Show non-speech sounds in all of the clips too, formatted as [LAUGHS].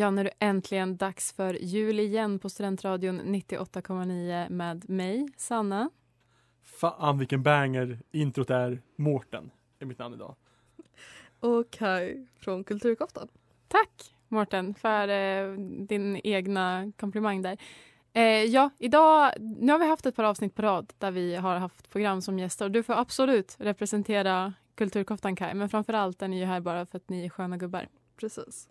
Ja, nu är det äntligen dags för jul igen på Studentradion 98,9 med mig, Sanna. Fan vilken banger introt är. Mårten är mitt namn idag. Och Kai från Kulturkoftan. Tack Mårten för eh, din egna komplimang där. Eh, ja, idag, nu har vi haft ett par avsnitt på rad där vi har haft program som gäster. Du får absolut representera Kulturkoftan Kai, men framför allt är ni ju här bara för att ni är sköna gubbar. Precis.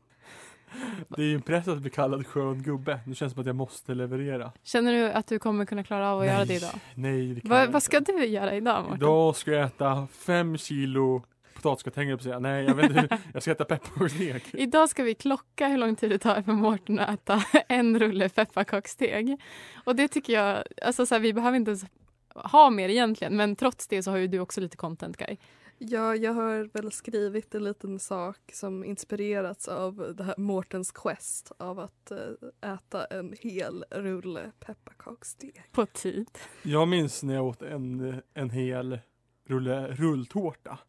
Det är ju en press att bli kallad skön gubbe. Nu känns det som att jag måste leverera. Känner du att du kommer kunna klara av att göra det idag? Nej, det kan Va, jag vad ska du göra idag Mårten? Idag ska jag äta fem kilo potatisgratäng, på säga. Nej, jag vet inte. Jag ska äta pepparkaksstek. [LAUGHS] Idag ska vi klocka hur lång tid det tar för Mårten att äta [LAUGHS] en rulle pepparkakssteg. Och det tycker jag, alltså så här, vi behöver inte ens ha mer egentligen, men trots det så har ju du också lite content guy. Ja, jag har väl skrivit en liten sak som inspirerats av det här Mårtens quest av att eh, äta en hel rulle pepparkaksstek. På tid. Jag minns när jag åt en, en hel rulle rulltårta.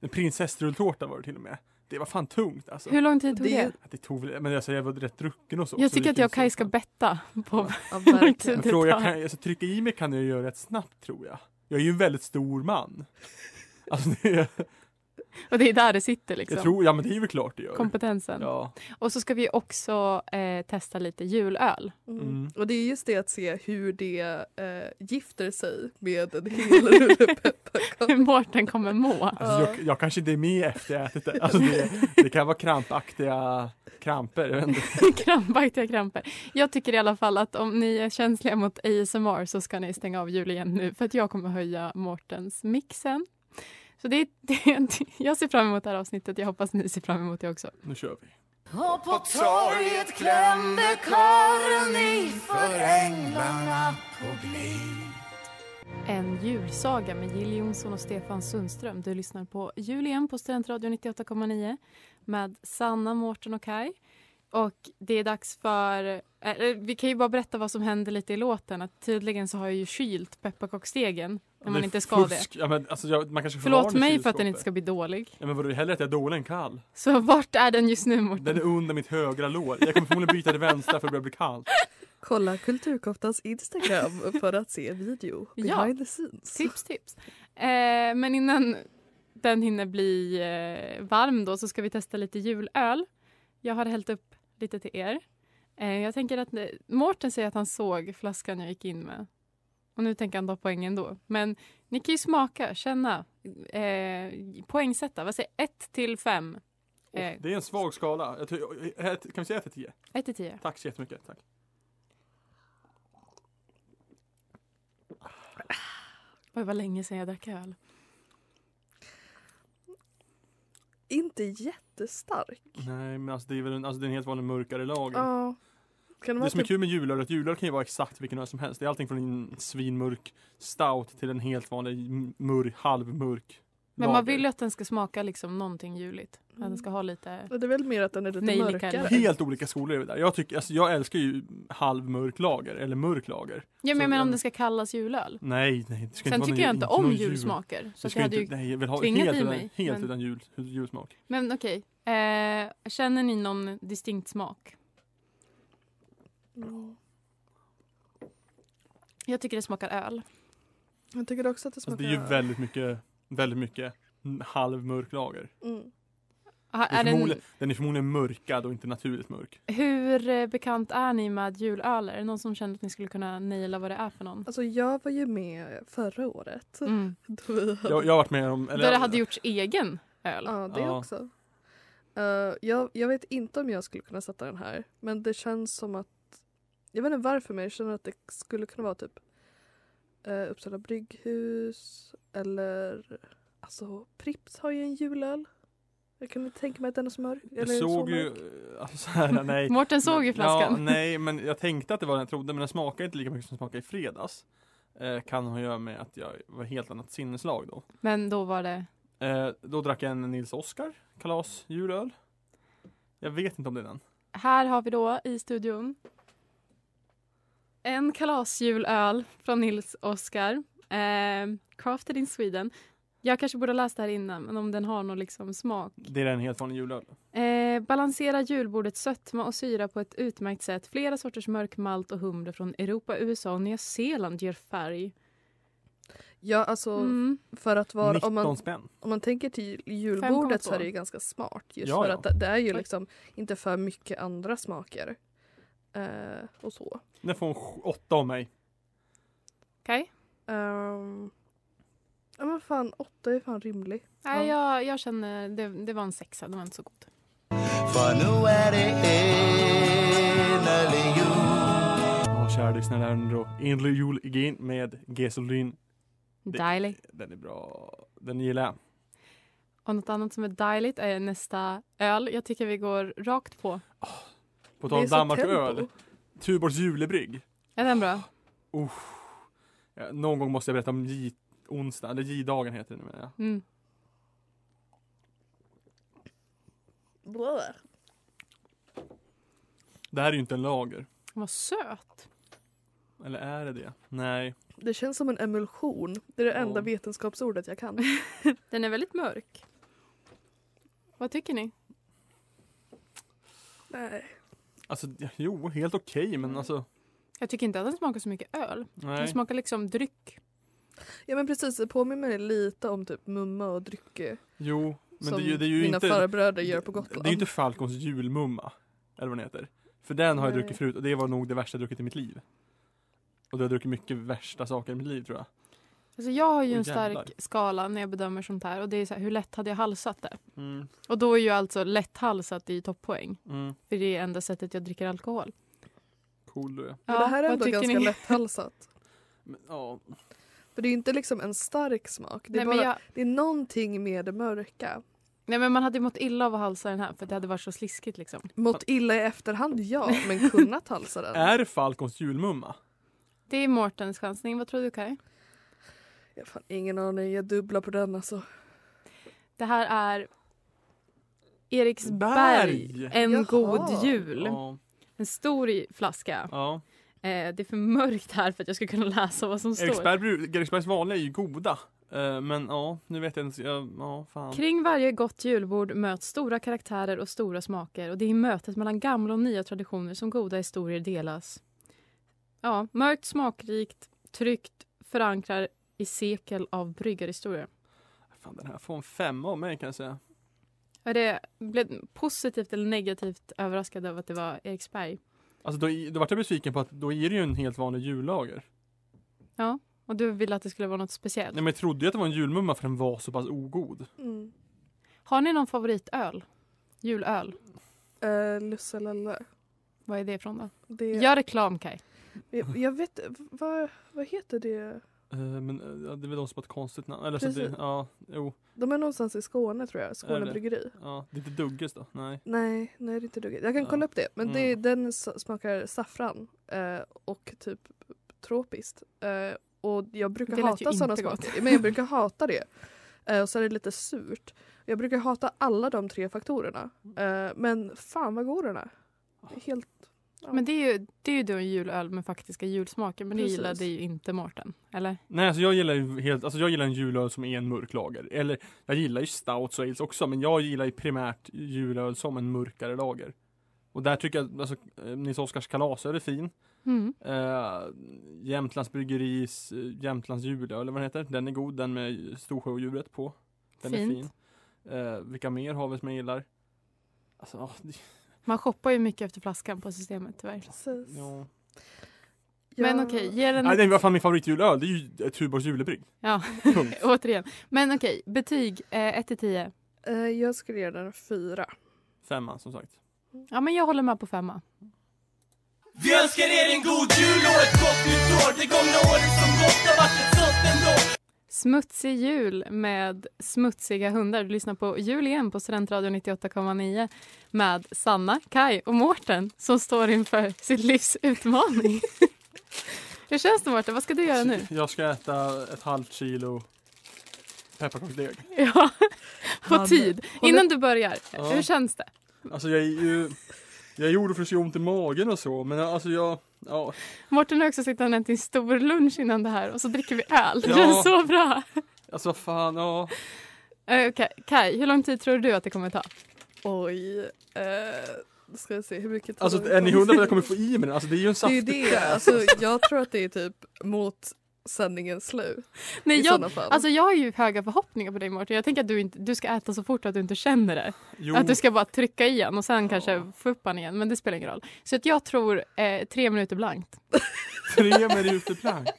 En prinsessrulltårta var det till och med. Det var fan tungt alltså. Hur lång tid tog det? Det tog väl, men alltså jag var rätt drucken och så. Jag så det tycker gick att jag och Kaj så ska betta på Ja, [LAUGHS] hur lång tid Jag det tar. kan, alltså, trycka i mig kan jag göra rätt snabbt tror jag. Jag är ju en väldigt stor man. Alltså det, Och det är där det sitter liksom. jag tror, ja men det är väl klart det gör. Kompetensen. Ja. Och så ska vi också eh, testa lite julöl. Mm. Mm. Och det är just det att se hur det eh, gifter sig med en hel [LAUGHS] rulle Hur pepparkakor. Mårten kommer må. Alltså, jag, jag kanske inte är med efter jag ätit det. Alltså det, det kan vara krampaktiga kramper. [LAUGHS] Krampaktiga kramper. Jag tycker i alla fall att om ni är känsliga mot ASMR så ska ni stänga av jul igen nu för att jag kommer höja Mårtens mixen. Så det, [LAUGHS] det, jag ser fram emot det här avsnittet. Jag hoppas ni ser fram emot det också. Nu kör vi. Och på torget klämde kören i för änglarna på glid. En julsaga med Jill Johnson och Stefan Sundström. Du lyssnar på Jul igen på Studentradion 98,9 med Sanna, Mårten och Kai. Och det är dags för... eh, vi kan ju bara berätta vad som händer lite i låten. Att tydligen så har jag ju kylt pepparkaksstegen när man inte ska fusk. det. Ja, men, alltså, jag, man kanske Förlåt mig för att den inte ska bli dålig. Ja, men vadå, hellre att jag är dålig än kall. Så vart är den just nu, Mårten? Den är under mitt högra lår. Jag kommer förmodligen byta till vänstra för att det börjar bli kallt. [LAUGHS] Kolla Kulturkoftans Instagram för att se video Ja. behind the scenes. Tips, tips. Eh, men innan den hinner bli eh, varm då så ska vi testa lite julöl. Jag har hällt upp lite till er. Eh, jag tänker att eh, Mårten säger att han såg flaskan jag gick in med. Och nu tänker han ta poäng ändå. Men ni kan ju smaka, känna, eh, poängsätta. Vad säger 1 till 5? Eh, Det är en svag skala. Jag tror, ett- kan vi säga 1 till 10? 1 till 10. Tack så jättemycket. Tack. Oj, vad länge sedan jag drack öl. Inte jättestark. Nej, men alltså det är väl en, alltså det är en helt vanlig mörkare lager. Ja. Kan det Det som är typ, kul med julöl är att julöl kan ju vara exakt vilken öl som helst. Det är allting från en svinmörk stout till en helt vanlig mörk, halvmörk Men lager. man vill ju att den ska smaka liksom någonting juligt. Att den ska ha lite... Det är väl mer att den är lite Nejlikar. mörkare. Helt olika skolor är vi där. Jag, tycker, alltså, jag älskar ju halvmörk lager eller mörk lager. Ja, men jag menar om det ska kallas julöl. Nej, nej. Det ska Sen inte tycker någon- jag inte om någon jul. julsmaker. Så Det ska jag hade inte, nej, jag vill ha tvingat helt, i utan, mig, helt men- utan jul, julsmak. Men okej. Eh, känner ni någon distinkt smak? Mm. Jag tycker det smakar öl. Jag tycker också att det Alltså, smakar... det är ju väldigt mycket, väldigt mycket halvmörk lager. Mm. Aha, Det är den, förmodligen, den är förmodligen mörkad och inte naturligt mörk. hur eh, bekant är ni med julöler? Är det någon som känner att ni skulle kunna naila vad det är för någon? Alltså jag var ju med förra året. Mm. [LAUGHS] Då, vi hade... Jag, jag har varit med om... Eller, Där det hade gjorts egen öl. Ja, det Ja. också. Eh, jag, jag vet inte om jag skulle kunna sätta den här. Men det känns som att... Jag vet inte varför men jag känner att det skulle kunna vara typ uh, Uppsala brygghus eller alltså Prips har ju en julöl. Jag kan inte tänka mig att den är så mörk. Jag eller så såg ju... mörk. Alltså, så här, nej. [LAUGHS] Mårten såg ju Men- Ja, flaskan. nej, men jag tänkte att det var den jag trodde, men den smakar inte lika mycket som den smakade i fredags. Eh, kan ha att göra med att jag var helt annat sinneslag då. Men då var det... Eh, då drack jag en Nils Oskar kalas julöl. Jag vet inte om det är den. Här har vi då i studion en kalasjulöl från Nils Oskar. Eh, crafted in Sweden. Jag kanske borde ha läst det här innan, men om den har någon liksom smak. Det är en helt vanlig julöl. Eh, balansera julbordets sötma och syra på ett utmärkt sätt. Flera sorters mörk malt och humle från Europa, USA och Nya Zeeland ger färg. Ja alltså Mm. för att vara... 19 Om man, spänn. om man tänker till julbordet så 5,2. är det ju ganska smart. Just Ja, för ja. att det, det är ju liksom inte för mycket andra smaker. Eh, och så. Den får en åtta av mig. Okej? Um, ja men fan, åtta är fan rimlig. Nej, jag, jag känner det, det var en sexa, den var inte så god. För nu är det innerlig jul Ja, kära lyssnare, här är då Innerlig jul igen med Gasolin. Det- Dejligt. Den är bra. Den gillar jag. Och något annat som är dejligt är nästa öl. Jag tycker vi går rakt på. På tal om så Danmark tempo. öl. Tuborgs julebrygg. Är den bra? Ja, någon gång måste jag berätta om J-onsdag, eller J-dagen heter det nu menar jag. Mm. Det här är ju inte en lager. Vad söt. Eller är det det? Nej. Det känns som en emulsion. Det är det enda vetenskapsordet jag kan. [LAUGHS] Den är väldigt mörk. Vad tycker ni? Nej. Alltså, jo, helt okej, men alltså. Jag tycker inte att den smakar så mycket öl. Den Nej. smakar liksom dryck. Ja men precis, det påminner mig lite om typ mumma och drycke. Jo, men som det, är ju- det är ju mina inte. farbröder gör på Gotland. Det är ju inte Falcons julmumma. Eller vad den heter. För den har jag Nej. druckit förut och det var nog det värsta jag druckit i mitt liv. Och det har druckit mycket värsta saker i mitt liv tror jag. Alltså jag har ju en jävlar. stark skala när jag bedömer sånt här. Och det är så här, hur lätt hade jag halsat det? Mm, Och då är ju alltså lätthalsat i topppoäng. mm, För det är enda sättet jag dricker alkohol. cool du är. Men det här är ändå ganska ni? lätthalsat. [LAUGHS] Men, ja, För det är inte liksom en stark smak. Det är, Nej, bara, jag, det är någonting med det mörka. nej men man hade ju mått illa av att halsa den här för det hade varit så sliskigt liksom. Mått illa i efterhand, ja, men kunnat halsa den. [LAUGHS] är det Falcons julmumma? Det är Mårtens chansning. Vad tror du Kaj? Jag har fan ingen aning, jag dubblar på den alltså. Det här är Eriksberg. Berg. En Jaha. god jul. Ja, En stor flaska. ja. Eh, det är för mörkt här för att jag ska kunna läsa vad som står. Eriksberg, Eriksbergs vanliga är ju goda. Eh, men ja, nu vet jag inte. Ja, ja fan. Kring varje gott julbord möts stora karaktärer och stora smaker och det är i mötet mellan gamla och nya traditioner som goda historier delas. Ja, mörkt, smakrikt, tryggt, förankrar i sekel av bryggarhistorier. fan. Den här får en femma av mig kan jag säga. Är det blev positivt eller negativt överraskad av att det var Eriksberg? Alltså då, då vart jag besviken på att då är det ju en helt vanlig jullager. Och du ville att det skulle vara något speciellt? Nej men jag trodde ju att det var en julmumma för den var så pass ogod. Mm. Har ni någon favoritöl? Julöl? Uh, Lusselelle. Vad är det ifrån då? Det, Gör reklam Kaj. jag, jag vet, vad, vad heter det? Eh, men eh, ja, det är väl de som har ett konstigt namn. Eller så det, Precis. ja, jo, De är någonstans i Skåne tror jag, Skåne det? bryggeri. ja. Det är inte Dugges då? Nej. Nej, nej det är inte duggigt. Jag kan Ja. kolla upp det. Men det, Mm. den s- smakar saffran eh, och typ tropiskt. Eh, och jag brukar Det hata sådana smaker. Men jag brukar hata det. Eh, och så är det lite surt. Jag brukar hata alla de tre faktorerna. Eh, men fan vad god den är. Det är Helt... ja. Men det är ju, det är ju då en julöl med faktiska julsmaker. Men det Precis. gillade ju inte Mårten. Eller? Nej, alltså jag gillar ju helt, alltså jag gillar en julöl som är en mörk lager. Eller, jag gillar ju stouts och ales också, men jag gillar ju primärt julöl som en mörkare lager. Och där tycker jag, alltså, eh, Nils Oskars kalasöl är fin. Mm. Uh, Jämtlands bryggeris uh, Jämtlands julöl, eller vad den heter, den är god, den med Storsjöodjuret på. Den Fint. är fin. Eh, vilka mer har vi som jag gillar? Alltså, det, Man shoppar ju mycket efter flaskan på systemet tyvärr. Precis. ja. Men okej, ge den... Nej, det var fan min favoritjulöl, det är ju Tuborgs julebrygg. Ja, [LAUGHS] [LAUGHS] återigen. Men okej, betyg 1 till 10. Eh, jag skulle ge den en fyra. Femma som sagt. Ja, men jag håller med på femma. Vi önskar er en god jul och ett gott nytt år Det gångna året som gått har varit ett sånt ändå Smutsig jul med smutsiga hundar. Du lyssnar på Jul igen på Studentradion 98,9 med Sanna, Kai och Mårten som står inför sitt livs utmaning. [LAUGHS] Hur känns det Mårten? Vad ska du göra nu? Jag ska äta ett halvt kilo pepparkaksdeg. Ja, på tid. Innan du börjar, Ja. hur känns det? Alltså jag är ju Jag är gjord för att se ont i magen och så men alltså jag Ja, Mårten har också suttit och ätit en stor lunch innan det här och så dricker vi öl. [LAUGHS] Det Ja. känns så bra. alltså vad fan ja Uh, okay. Kai, hur lång tid tror du att det kommer ta? Oj. Eh, ska jag se hur mycket tid Alltså vi är ni hundra på att jag kommer få i mig den? Alltså det är ju en Det är saftig ju det. Alltså, jag tror att det är typ mot sändningens slut. Nej, jag, alltså jag har ju höga förhoppningar på dig Mårten. Jag tänker att du, inte, du ska äta så fort att du inte känner det. Jo, Att du ska bara trycka igen och sen kanske få upp han igen. Men det spelar ingen roll. Så att jag tror eh, tre minuter blankt. [LAUGHS] tre minuter plankt.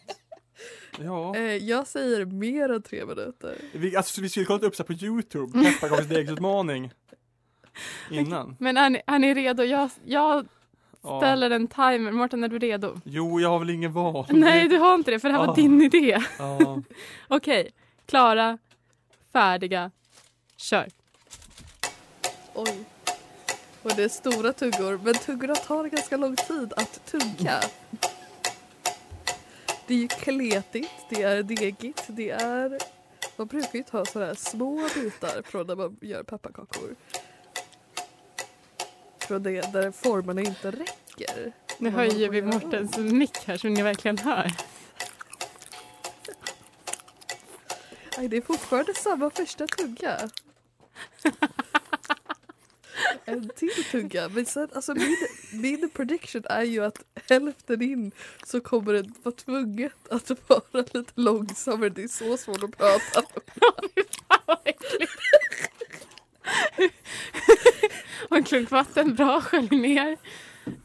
Ja, Eh, jag säger mer än tre minuter. vi, alltså vi skulle kollat upp så på Youtube, pepparkaksdegsutmaning. [LAUGHS] Innan. Men är ni, är ni redo? Jag, jag Ja. Ställer en timer. Mårten, är du redo? Jo, jag har väl ingen val. [LAUGHS] Nej, du har inte det för det här var Ah. din idé. Ja. [LAUGHS] Okej, klara, färdiga, kör. Oj. Och det är stora tuggor, men tuggorna tar ganska lång tid att tugga. Det är ju kletigt, det är degigt, det är... Man brukar ju ta sådana här små bitar från när man gör pepparkakor. Från det där formerna inte räcker. Nu höjer vi. Mårtens mick här så ni verkligen hör. Aj, det är fortfarande samma första tugga. [LAUGHS] En till tugga. Men sen, alltså min, min prediction är ju att hälften in så kommer det vara tvunget att vara lite långsammare. Det är så svårt att prata. Fan, vad äckligt. [LAUGHS] Och [LAUGHS] en klunk vatten, bra, skölj ner.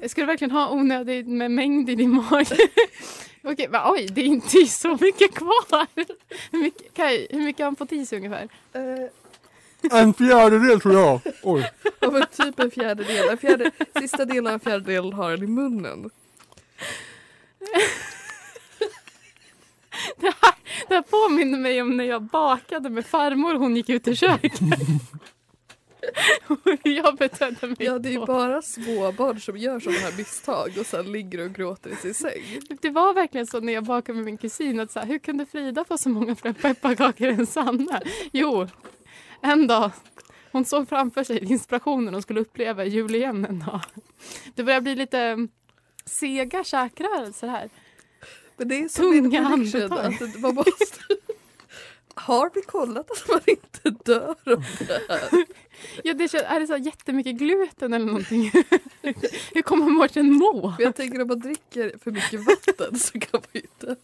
Ska du verkligen ha onödigt med mängd i din mage? [LAUGHS] Okej, men oj, det är inte så mycket kvar. Hur mycket, Kaj, hur mycket har han fått i sig ungefär? Eh, En fjärdedel tror jag. Oj. ja, men typ en fjärdedel. En fjärde, sista delen av en fjärdedel har den i munnen. [LAUGHS] Det här, det här påminner mig om när jag bakade med farmor och hon gick ut i köket. Och [LAUGHS] jag betedde mig Ja, det är ju bara småbarn som gör sådana här misstag och sen ligger och gråter i sin säng. Det var verkligen så när jag bakade med min kusin att så här, hur kunde Frida få så många fler pepparkakor än Sanna? Jo, en dag hon såg framför sig inspirationen och skulle uppleva jul igen en dag. Det börjar bli lite mm, sega käkrörelser här. Men det är som Tunga andetag. att man måste... Har vi kollat att man inte dör av det här? [LAUGHS] Ja, det känns, är det så jättemycket gluten eller någonting? [LAUGHS] Hur kommer Mårten må? Jag tänker om man dricker för mycket vatten så kan man ju dö.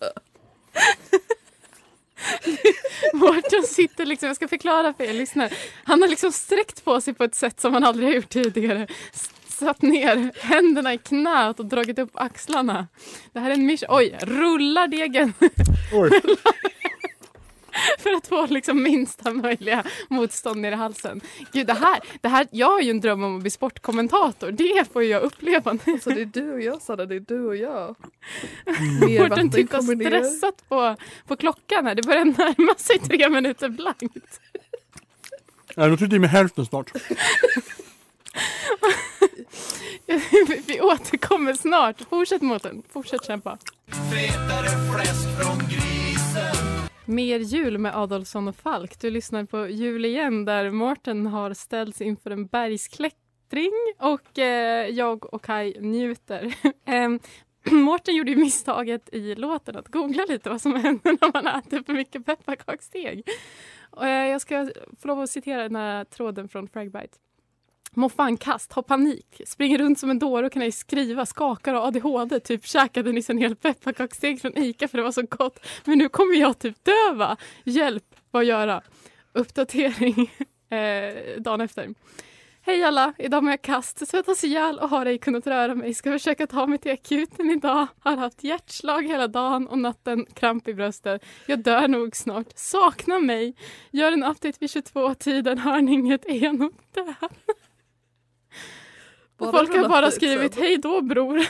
[LAUGHS] Mårten sitter liksom, jag ska förklara för er lyssnare. Han har liksom sträckt på sig på ett sätt som han aldrig har gjort tidigare. Satt ner händerna i knät och dragit upp axlarna. Det här är en misch. Oj, rullar degen Oj. [LAUGHS] för att få liksom minsta möjliga motstånd ner i halsen. Gud, det här, det här, jag har ju en dröm om att bli sportkommentator. Det får jag uppleva nu. Så det är du och jag Sanna, det är du och jag. [LAUGHS] Mer Mårten vatten tittar kommer stressat på, på klockan här. Det börjar närma sig tre minuter blankt. Ja, nu trycker i mig hälften snart. Vi- [LAUGHS] Vi återkommer snart. Fortsätt Mårten, fortsätt kämpa. Fetare fläsk från grisen Mer jul med Adolfsson och Falk. Du lyssnar på Jul igen där Mårten har ställts inför en bergsklättring och eh, jag och Kai njuter. [LAUGHS] Ehm, [CLEARS THROAT] Mårten gjorde ju misstaget i låten att googla lite vad som händer när man äter för mycket pepparkaksdeg. Och, eh, jag ska få lov att citera den här tråden från Fragbite. Mår fan kast, har panik, springer runt som en dåre och kan ej skriva, skakar och ADHD, typ käkade nyss en hel pepparkaksdeg från Ica för det var så gott. Men nu kommer jag typ döva. Hjälp, vad göra? Uppdatering [LAUGHS] eh, dagen efter. Hej alla, idag mår jag kast, svettas ihjäl och har ej kunnat röra mig. Ska försöka ta mig till akuten idag. Har haft hjärtslag hela dagen och natten, kramp i bröstet. Jag dör nog snart. Sakna mig. Gör en update vid 22-tiden. Hör ni inget? Är jag nog död? Och Bara Folk har bara skrivit hej då bror. [LAUGHS]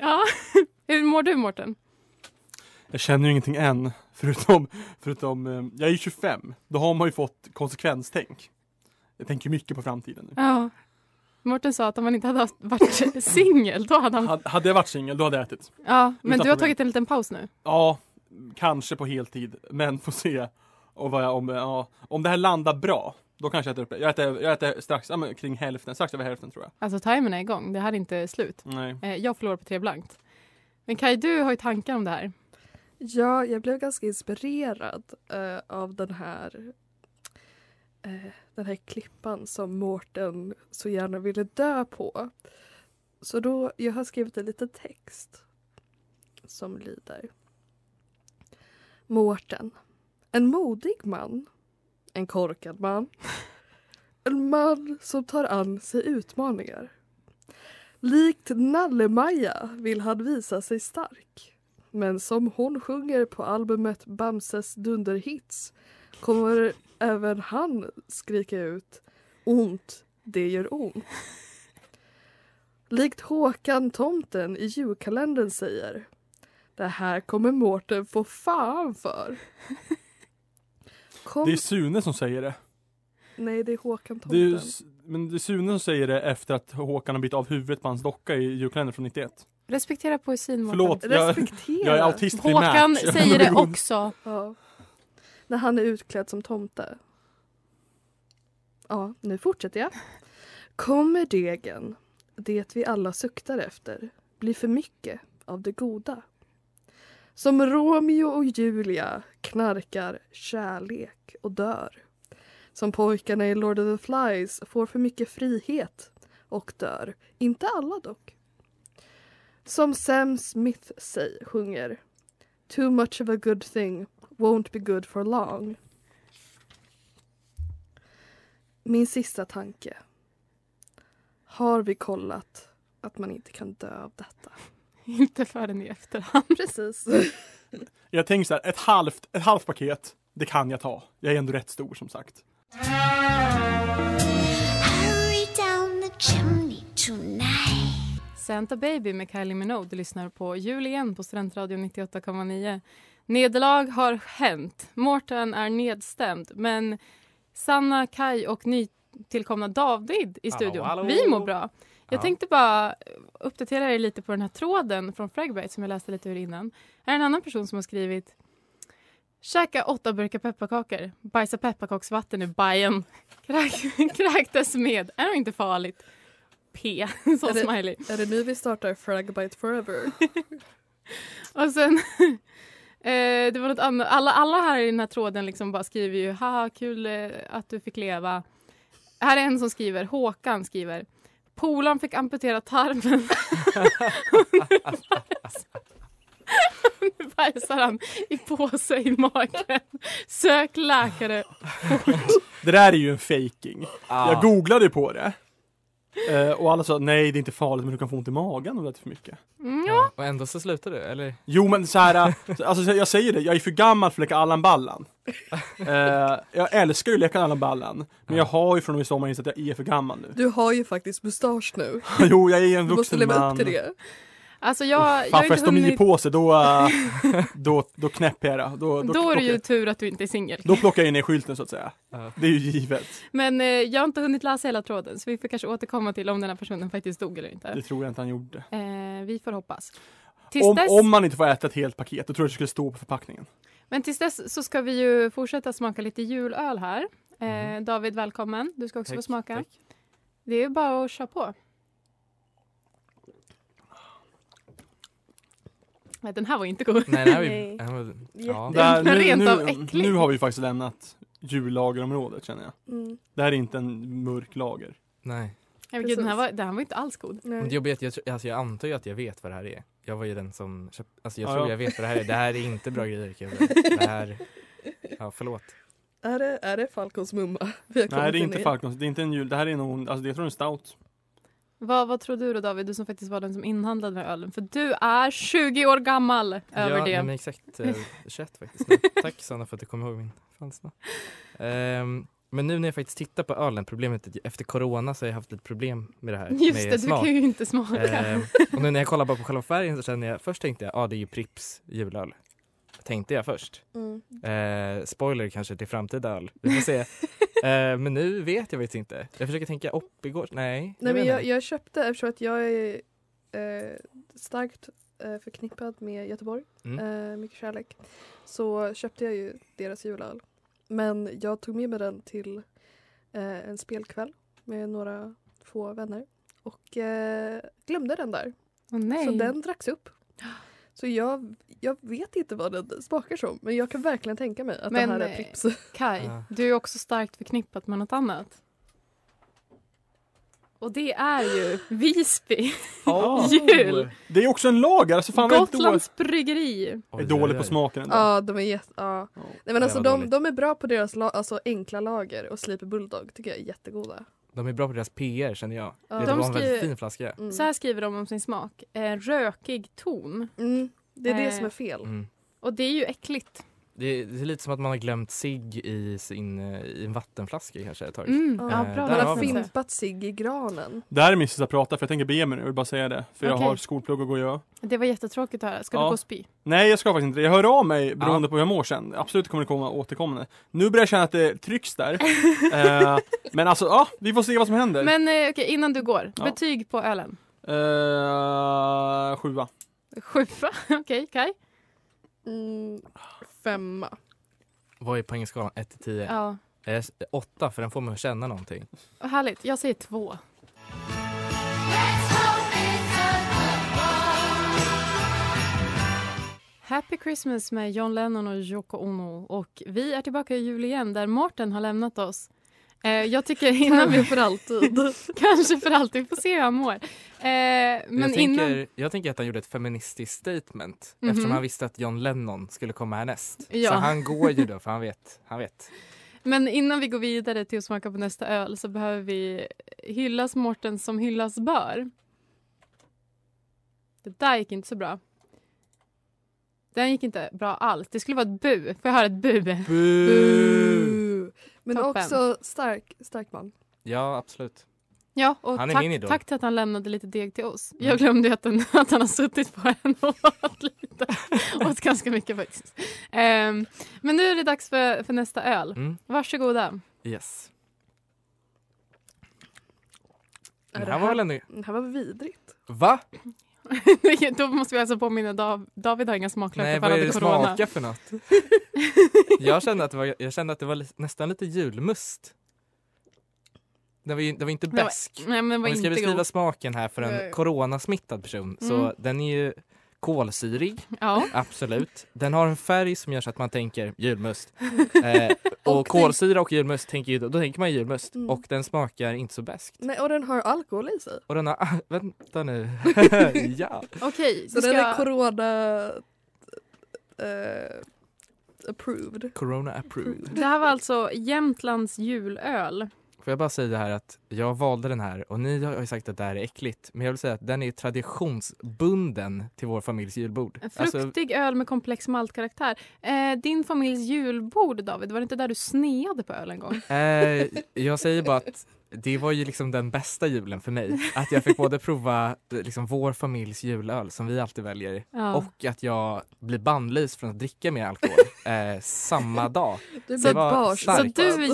ja, hur mår du Mårten? Jag känner ju ingenting än. Förutom, förutom eh, jag är ju 25. Då har man ju fått konsekvenstänk. Jag tänker mycket på framtiden nu. Ja. Mårten sa att om han inte hade varit [LAUGHS] singel då hade han... Hade jag varit singel, då hade jag ätit. Ja, men Utan du har problem. tagit en liten paus nu. Ja, kanske på heltid. Men får se. Och vad jag, om, ja, om det här landar bra, då kanske jag äter upp det. Jag äter, jag äter strax, men kring hälften, strax över hälften tror jag. Alltså timern är igång, det här är inte slut. Nej. Eh, jag förlorar på tre blankt. Men Kaj, du har ju tankar om det här. Ja, jag blev ganska inspirerad eh, av den här eh, den här klippan som Mårten så gärna ville dö på. Så då, jag har skrivit en liten text som lyder. Mårten. En modig man. En korkad man. En man som tar an sig utmaningar. Likt Nalle-Maja vill han visa sig stark. Men som hon sjunger på albumet Bamses dunderhits kommer även han skrika ut ont, det gör ont. Likt Håkan tomten i julkalendern säger Det här kommer Mårten få fan för. Kom... Det är Sune som säger det. Nej, det är Håkan det är, ju tomten. s- men det är Sune som säger det efter att Håkan har bytt av huvudet på hans docka i julkalendern från 91. Respektera poesin Mårten. Förlåt, jag, Respektera. jag är autist primärt. Håkan [LAUGHS] säger det också. Ja. När han är utklädd som tomte. Ja, nu fortsätter jag. Kommer degen, det vi alla suktar efter, bli för mycket av det goda? Som Romeo och Julia knarkar kärlek och dör. Som pojkarna i Lord of the Flies får för mycket frihet och dör. Inte alla dock. Som Sam Smith säger, sjunger Too much of a good thing won't be good for long. Min sista tanke. Har vi kollat att man inte kan dö av detta? [LAUGHS] Inte förrän i efterhand. Precis. [LAUGHS] Jag tänker så här, ett halvt, ett halvt paket, det kan jag ta. Jag är ändå rätt stor som sagt. Hurry down the chimney tonight. Santa Baby med Kylie Minogue. Du lyssnar på Jul igen på Studentradion 98,9. Nederlag har hänt. Mårten är nedstämd. Men Sanna, Kai och nytillkomna David i Hallå, studion. hallå. Vi mår bra. Jag Ja. tänkte bara uppdatera er lite på den här tråden från Fragbite som jag läste lite ur innan. Här är en annan person som har skrivit Käka åtta burkar pepparkakor, bajsa pepparkaksvatten ur bajen, [LAUGHS] Kräk, kräktes med, är nog inte farligt. P, [LAUGHS] som Är det- smiley. Är det nu vi startar Fragbite Forever? [LAUGHS] Och sen, eh, det var något annat. Alla, alla här i den här tråden liksom bara skriver ju haha kul eh, att du fick leva. Här är en som skriver, Håkan skriver Polaren fick amputera tarmen. nu bajsar han i påse i magen. Sök läkare. Det där är ju en faking. Ah. Jag googlade på det. Eh, och alla sa nej det är inte farligt men du kan få ont i magen om du äter för mycket. Mm, ja. Och ändå så slutar du, eller? Jo men så här, eh, alltså jag säger det, jag är för gammal för att leka Allan Ballan. [LAUGHS] Eh, jag älskar ju att leka Allan Ballan, men jag har ju från och med sommaren insett att jag är för gammal nu. Du har ju faktiskt mustasch nu. [LAUGHS] jo, jag är en Du måste vuxen leva man. upp till det. Alltså jag, Fan får inte jag stomi hunnit... på sig då, [LAUGHS] [LAUGHS] då, då knäpper jag det. Då, då, Då är det ju tur att du inte är singel. då plockar jag ner skylten så att säga. Ja. Det är ju givet. Men eh, jag har inte hunnit läsa hela tråden så vi får kanske återkomma till om den här personen faktiskt dog eller inte. Det tror jag inte han gjorde. Eh, vi får hoppas. Tills Om, dess, om man inte får äta ett helt paket, då tror jag det skulle stå på förpackningen. Men tills dess så ska vi ju fortsätta smaka lite julöl här. Eh, Mhm. David, välkommen. Du ska också få Tack, smaka. tack. Det är ju bara att köra på. Nej, den här var inte god. Nej, det här var ju... Nej. var- Ja. Det nu, rent av nu, äckligt. nu har vi faktiskt lämnat jullagerområdet känner jag. Mm. Det här är inte en mörk lager. Nej. Nej, men gud, den, här var, den här var inte alls god. Men det Nej. jag, tr- alltså jag antar ju att jag vet vad det här är. Jag var ju den som köpte, alltså jag Ja, tror ja. jag vet vad det här är. Det här är inte bra grejer. [LAUGHS] Det här, ja förlåt. Är, det, är det Falcons mumma? Vi har Nej kommit det är in inte i? Falcons, det är inte en jul, det här är nog, alltså det jag tror det är en stout. Vad, vad tror du då David, du som faktiskt var den som inhandlade den här ölen? För du är 20 år gammal över ja, det. Men exakt eh, [LAUGHS] 21 faktiskt. Nej, tack Sanna för att du kom ihåg min födelsedag. Ehm, men nu när jag faktiskt tittar på ölen, problemet är att efter corona så har jag haft lite problem med det här Just med det, du smak. kan ju inte smaka. Ehm, och nu när jag kollar bara på själva färgen så känner jag, först tänkte jag, ja ah, det är ju Pripps julöl. Tänkte jag först. Mm. Eh, spoiler kanske till framtida öl. Vi får se. [LAUGHS] eh, men nu vet jag faktiskt inte. Jag försöker tänka Oppigårds. Nej. Nej, vet men jag, jag köpte, eftersom att jag är eh, starkt eh, förknippad med Göteborg, Mm. eh, mycket kärlek, så köpte jag ju deras julöl. Men jag tog med mig den till eh, en spelkväll med några få vänner och glömde den där. Nej. Så den dracks upp. Så jag, jag vet inte vad den smakar som men jag kan verkligen tänka mig att Men, det här eh, är Pripps. [LAUGHS] Kai, Ja. du är ju också starkt förknippat med något annat. Och det är ju Visby. [LAUGHS] Oh. [LAUGHS] Jul. Det är också en lager, alltså fan Gotlands bryggeri. jag är Oj, dålig oj, på oj. smaken ändå. Ja, de är jätte... Ja. Nej, men alltså, de, de är bra på deras la, alltså, enkla lager och Sleepy Bulldog tycker jag är jättegoda. De är bra på deras PR känner jag. Ja. Det De var en väldigt fin flaska. Mm. Så här skriver de om sin smak. Eh, rökig ton. Mm. Det är det Eh. som är fel. Mm. Och det är ju äckligt. Det, det är lite som att man har glömt sig i, sin, eh, i en vattenflaska kanske ett tag. Mm. Ja. Ja, Eh, bra. Man har har fimpat sig i granen. Det här är min sista prata för jag tänker bege mig nu, jag vill bara säga det. För jag Okej. har skolplugg att gå och göra. Det var jättetråkigt att höra. Ska Ja. du gå och spy? Nej jag ska faktiskt inte. Jag hör av mig beroende Ja. på hur jag mår sen. Absolut kommer det komma återkommande. Nu börjar jag känna att det trycks där. [LAUGHS] eh, men alltså, ja, vi får se vad som händer. Men eh, okej, innan du går. Ja. Betyg på ölen. Eh, sjua. Sjua. [LAUGHS] Okej, Kai? Mm. Femma. Vad är poängskalan 1 till 10? Ja. Eh, 8 för den får mig att känna någonting. Vad härligt. Jag säger två. Happy Christmas med John Lennon och Yoko Ono. Och vi är tillbaka i jul igen där Mårten har lämnat oss. Eh, jag tycker innan vi... För alltid. [LAUGHS] Kanske för alltid. Vi får se hur han mår. Eh, men jag, tänker, innan... jag tänker att han gjorde ett feministiskt statement Mhm. eftersom han visste att John Lennon skulle komma härnäst. Ja. Så han går ju då [LAUGHS] för han vet. Han vet. Men innan vi går vidare till att smaka på nästa öl så behöver vi hyllas Mårten som hyllas bör. Det där gick inte så bra. Den gick inte bra alls. Det skulle vara ett bu. Får jag höra ett bu? Bu. Men Toppen. också stark, stark man. Ja, absolut. Ja, och Han är tack, min idol. tack till att han lämnade lite deg till oss. Mm. Jag glömde att, den, [LAUGHS] att han har suttit på den och åt lite. [LAUGHS] åt ganska mycket faktiskt. Ehm, men nu är det dags för, för nästa öl. Mm. Varsågoda. Yes. Det det här var här- väl ändå... Det här var vidrigt. Va? [LAUGHS] Då måste vi alltså påminna Dav, David har inga smaklökar Nej, för vad är det corona. smaka för något? [LAUGHS] jag, kände att det var, jag kände att det var nästan lite julmust. Det var, ju, det var inte bäsk. Nej men den Om var vi ska inte beskriva god. smaken här för en coronasmittad person så Mm. den är ju kolsyrig, Ja. absolut. Den har en färg som gör så att man tänker julmust. [LAUGHS] Eh, och Och kolsyra och julmust, tänker ju, då tänker man julmust. Mm. Och den smakar inte så bäst. Nej, och den har alkohol i sig. Och den har, [LAUGHS] vänta nu. [LAUGHS] ja. Okej, Så du den är ska... corona eh, approved. Corona approved. Det här var alltså Jämtlands julöl. Får jag bara säga här att jag valde den här och ni har ju sagt att det här är äckligt. Men jag vill säga att den är traditionsbunden till vår familjs julbord. En Alltså, fruktig öl med komplex maltkaraktär. Eh, din familjs julbord David, var det inte där du sneade på öl en gång? eh, jag säger bara att det var ju liksom den bästa julen för mig. Att jag fick både [LAUGHS] prova liksom vår familjs julöl som vi alltid väljer Ja. och att jag blir bannlyst från att dricka mer alkohol [LAUGHS] eh, samma dag. Du blir var. Så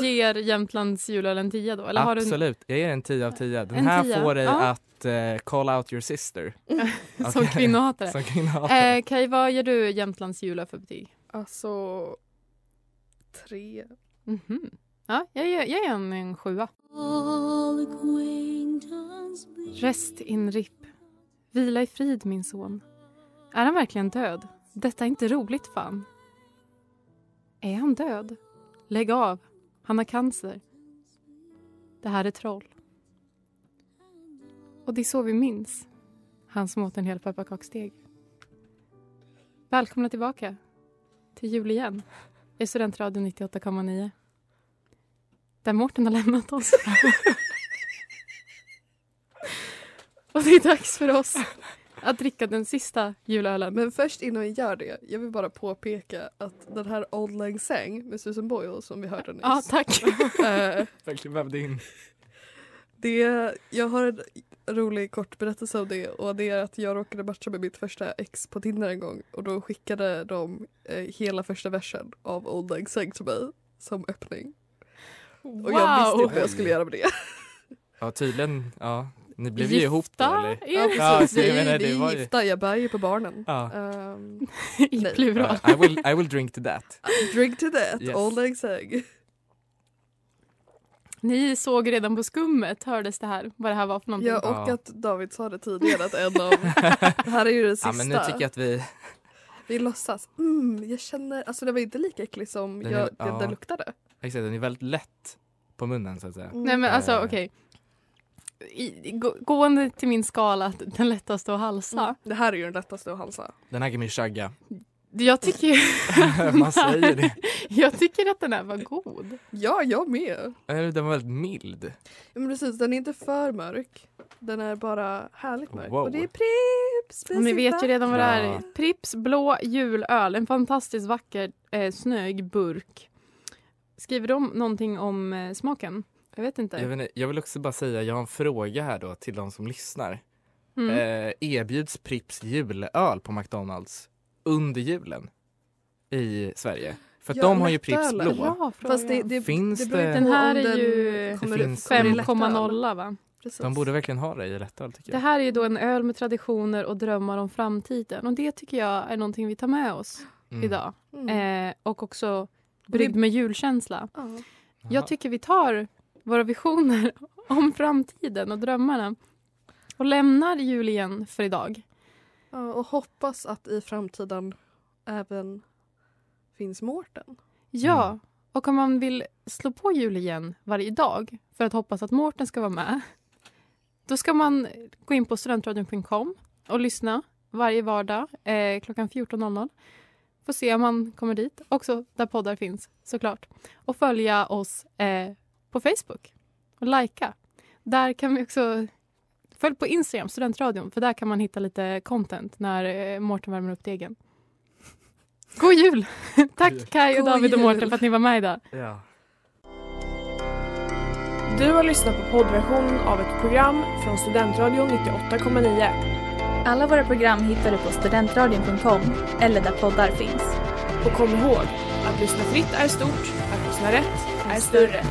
du ger Jämtlands julöl en tia då? Eller har du Absolut, jag ger en 10 av 10. Den En här tia? får dig Ja. att eh, call out your sister. [LAUGHS] som kvinnohatare? Som kvinnohatare. Eh, Kaj, vad ger du Jämtlands julöl för betyg? Alltså tre. Mhm. Ja, jag ger, jag ger en, en sjua. Rest in rip. Vila i frid min son. Är han verkligen död? Detta är inte roligt fan. Är han död? Lägg av. Han har cancer. Det här är troll. Och det är så vi minns. Han som åt en hel pepparkaksdeg. Välkomna tillbaka till jul igen i Studentradion 98,9. Där Mårten har lämnat oss. [LAUGHS] Och det är dags för oss att dricka den sista julölen. Men först innan vi gör det, jag vill bara påpeka att den här Old Lang Syng med Susan Boyle som vi hörde nyss. Ja, tack. [LAUGHS] eh, Verkligen vävde in. det, jag har en rolig kort berättelse om det och det är att jag råkade matcha med mitt första ex på Tinder en gång och då skickade de eh, hela första versen av Old Lang Syng till mig som öppning. Och jag visste inte vad jag skulle göra med det. Ja tydligen, ja. Ni blev ju ihop då Gifta? eller? Är Ja, det Ja, precis. så jag vi, menar, vi det var är ju- gifta, jag bär ju på barnen. Ja. Ehm, [LAUGHS] I plural. I will, I will drink to that. drink to that, Yes. Old Lang Syng. Ni såg redan på skummet, hördes det här, vad det här var för någonting. Ja, och Ja. att David sa det tidigare att en av... det här är ju den sista. [LAUGHS] Ja men nu tycker jag att vi, Vi låtsas. Mm, jag känner... Alltså det var inte lika äckligt som Den är- jag, det, ja. det luktade. exakt, den är väldigt lätt på munnen så att säga. Mm. Nej men alltså Eh. okej. I- gå- Gående till min skala att den lättaste att halsa. Mm. Det här är ju den lättaste att halsa. Den här kan man ju chagga. Jag tycker ju... [LAUGHS] Man säger det. [LAUGHS] Jag tycker att den här var god. Ja, jag med. Den var väldigt mild. Ja, men precis, den är inte för mörk. Den är bara härligt mörk. Wow. Och det är Pripps Och ni vet ju redan vad det är. Ja. Pripps blå julöl. En fantastiskt vacker eh, snöig burk. Skriver de någonting om eh, smaken? Jag vet inte. Jag, vet inte, jag vill också bara säga, jag har en fråga här då till de som lyssnar. Mm. Eh, erbjuds Pripps julöl på McDonalds under julen i Sverige? För att Ja, de har ju Pripps blå. Fråga. Fast det, det, Finns det det- Den här är ju kommer Det upp- finns- kommer i lättöl. 5,0 va? Precis. De borde verkligen ha det i lättöl tycker Det jag. här är ju då en öl med traditioner och drömmar om framtiden. Och det tycker jag är någonting vi tar med oss Mm. idag. Mm. Eh, och också bryggd med julkänsla. Ja. Jag tycker vi tar våra visioner [LAUGHS] om framtiden och drömmarna och lämnar jul igen för idag. Ja, och hoppas att i framtiden även finns Mårten. Ja, Mm. och om man vill slå på jul igen varje dag för att hoppas att Mårten ska vara med då ska man gå in på studentradion.com och lyssna varje vardag eh, klockan 14.00. Få se om man kommer dit, också där poddar finns såklart. Och följa oss eh, på Facebook och likea. Där kan vi också Följ på Instagram, Studentradion, för där kan man hitta lite content när eh, Mårten värmer upp degen. God jul! [LAUGHS] Tack Kai och David och. Mårten för att ni var med idag. Ja. Du har lyssnat på poddversionen av ett program från Studentradion 98,9. Alla våra program hittar du på studentradion.com eller där poddar finns. Och kom ihåg, att lyssna fritt är stort, att lyssna rätt är större.